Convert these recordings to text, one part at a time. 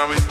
I mean?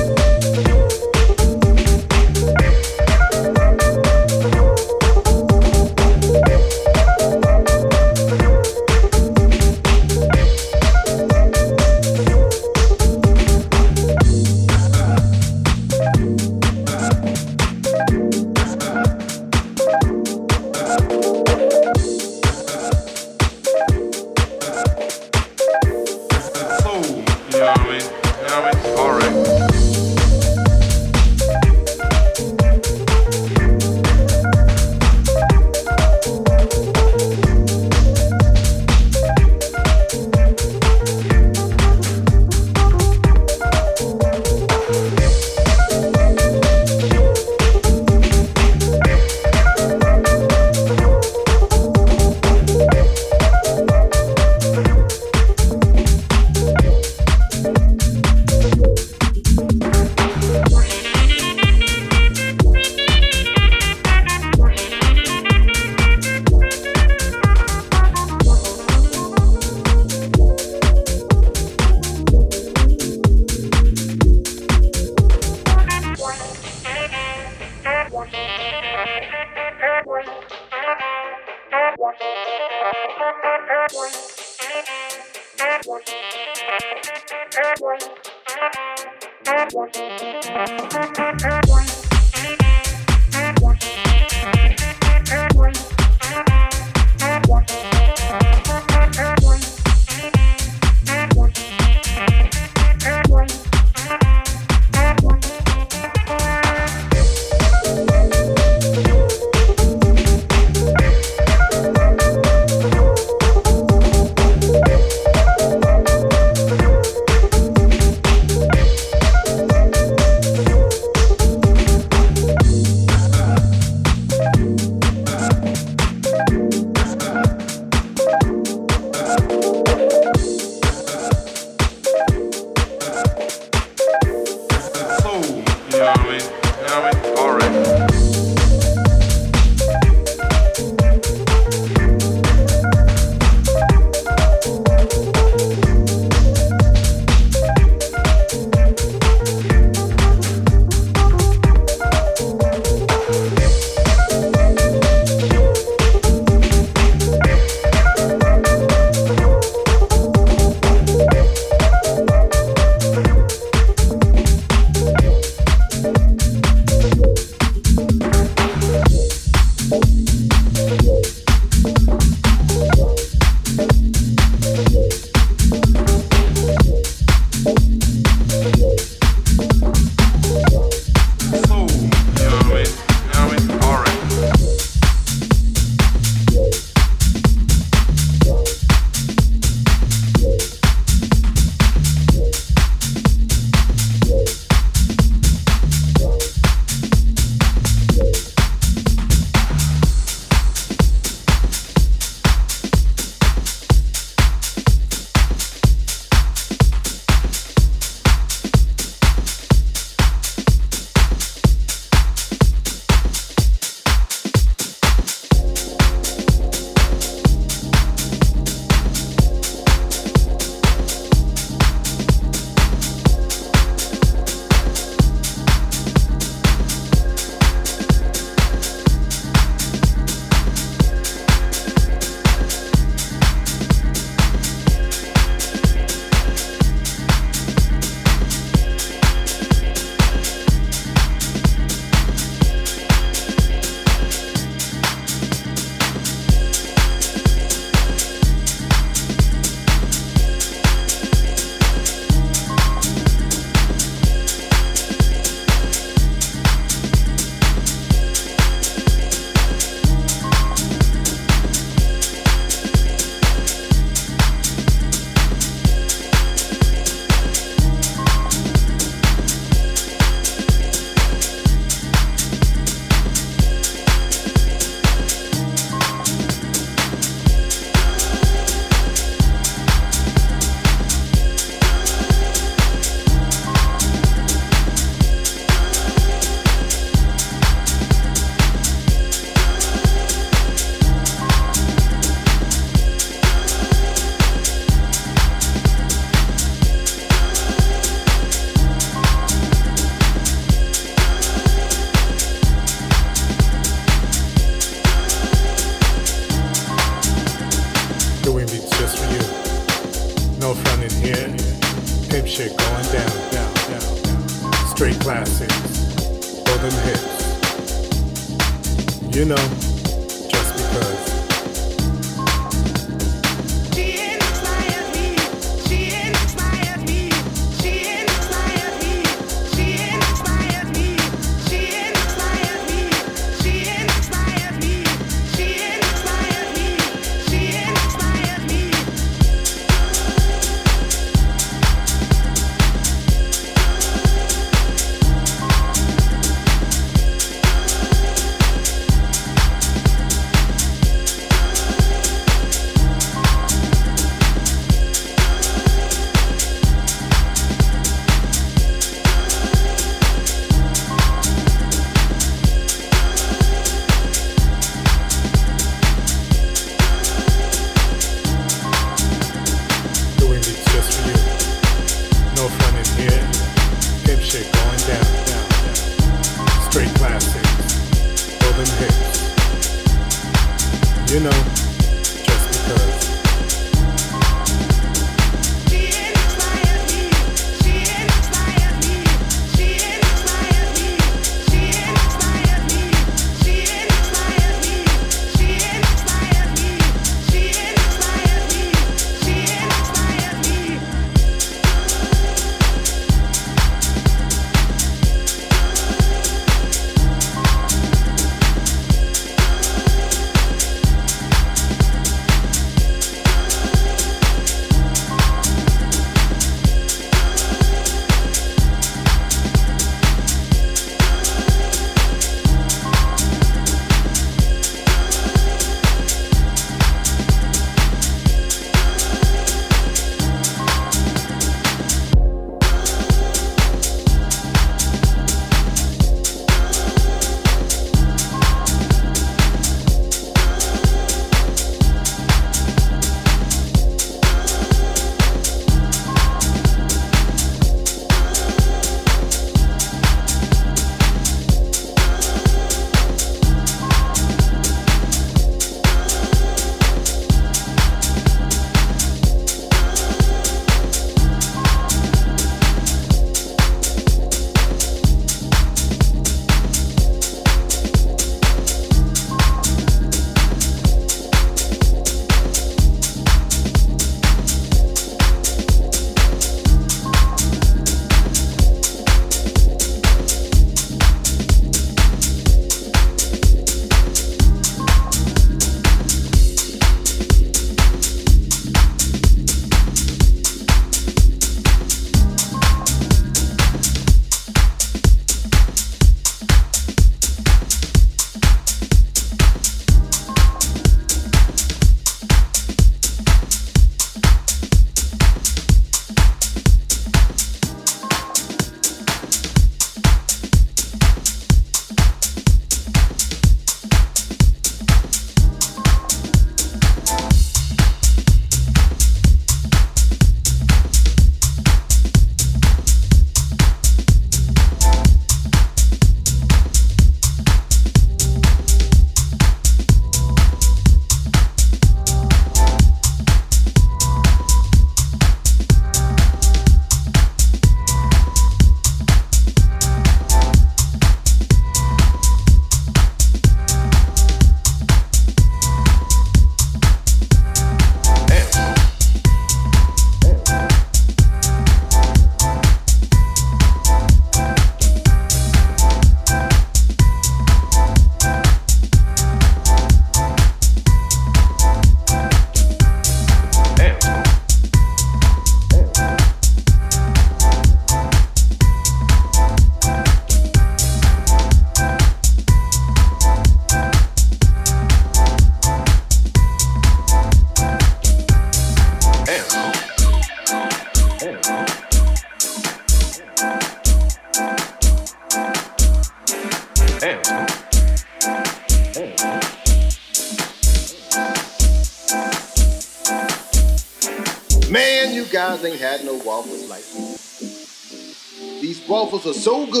Are so good.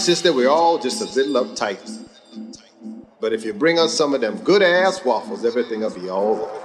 Sister, we're all just a little uptight. But if you bring us some of them good ass waffles, everything will be all right.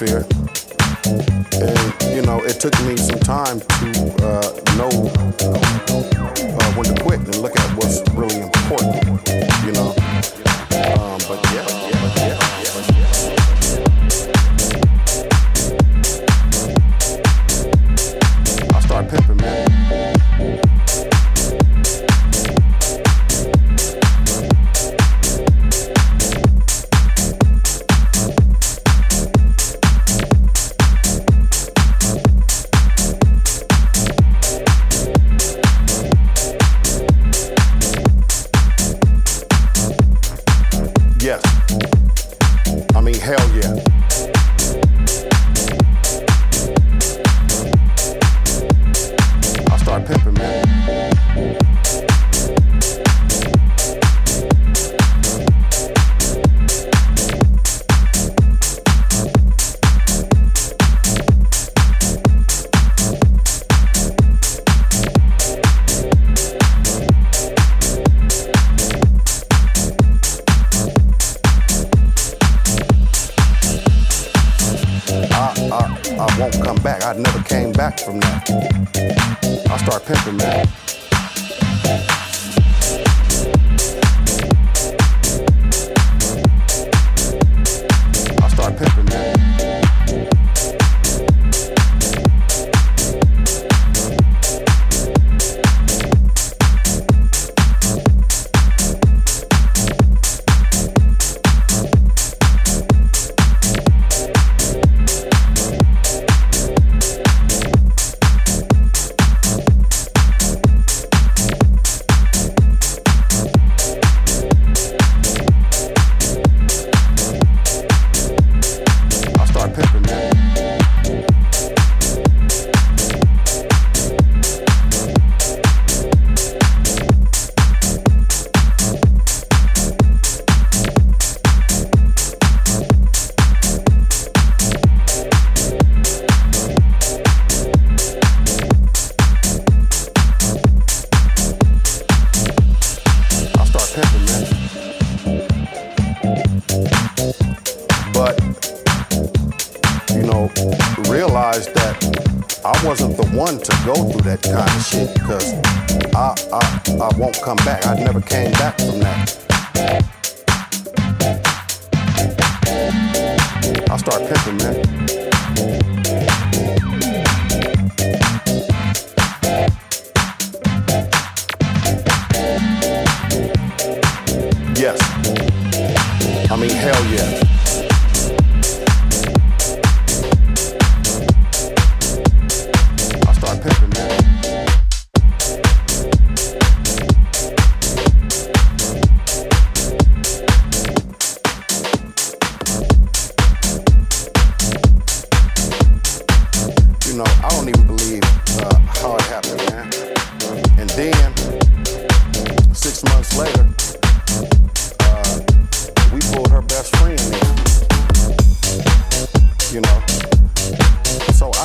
atmosphere. And, you know, it took me some time to uh,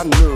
I knew.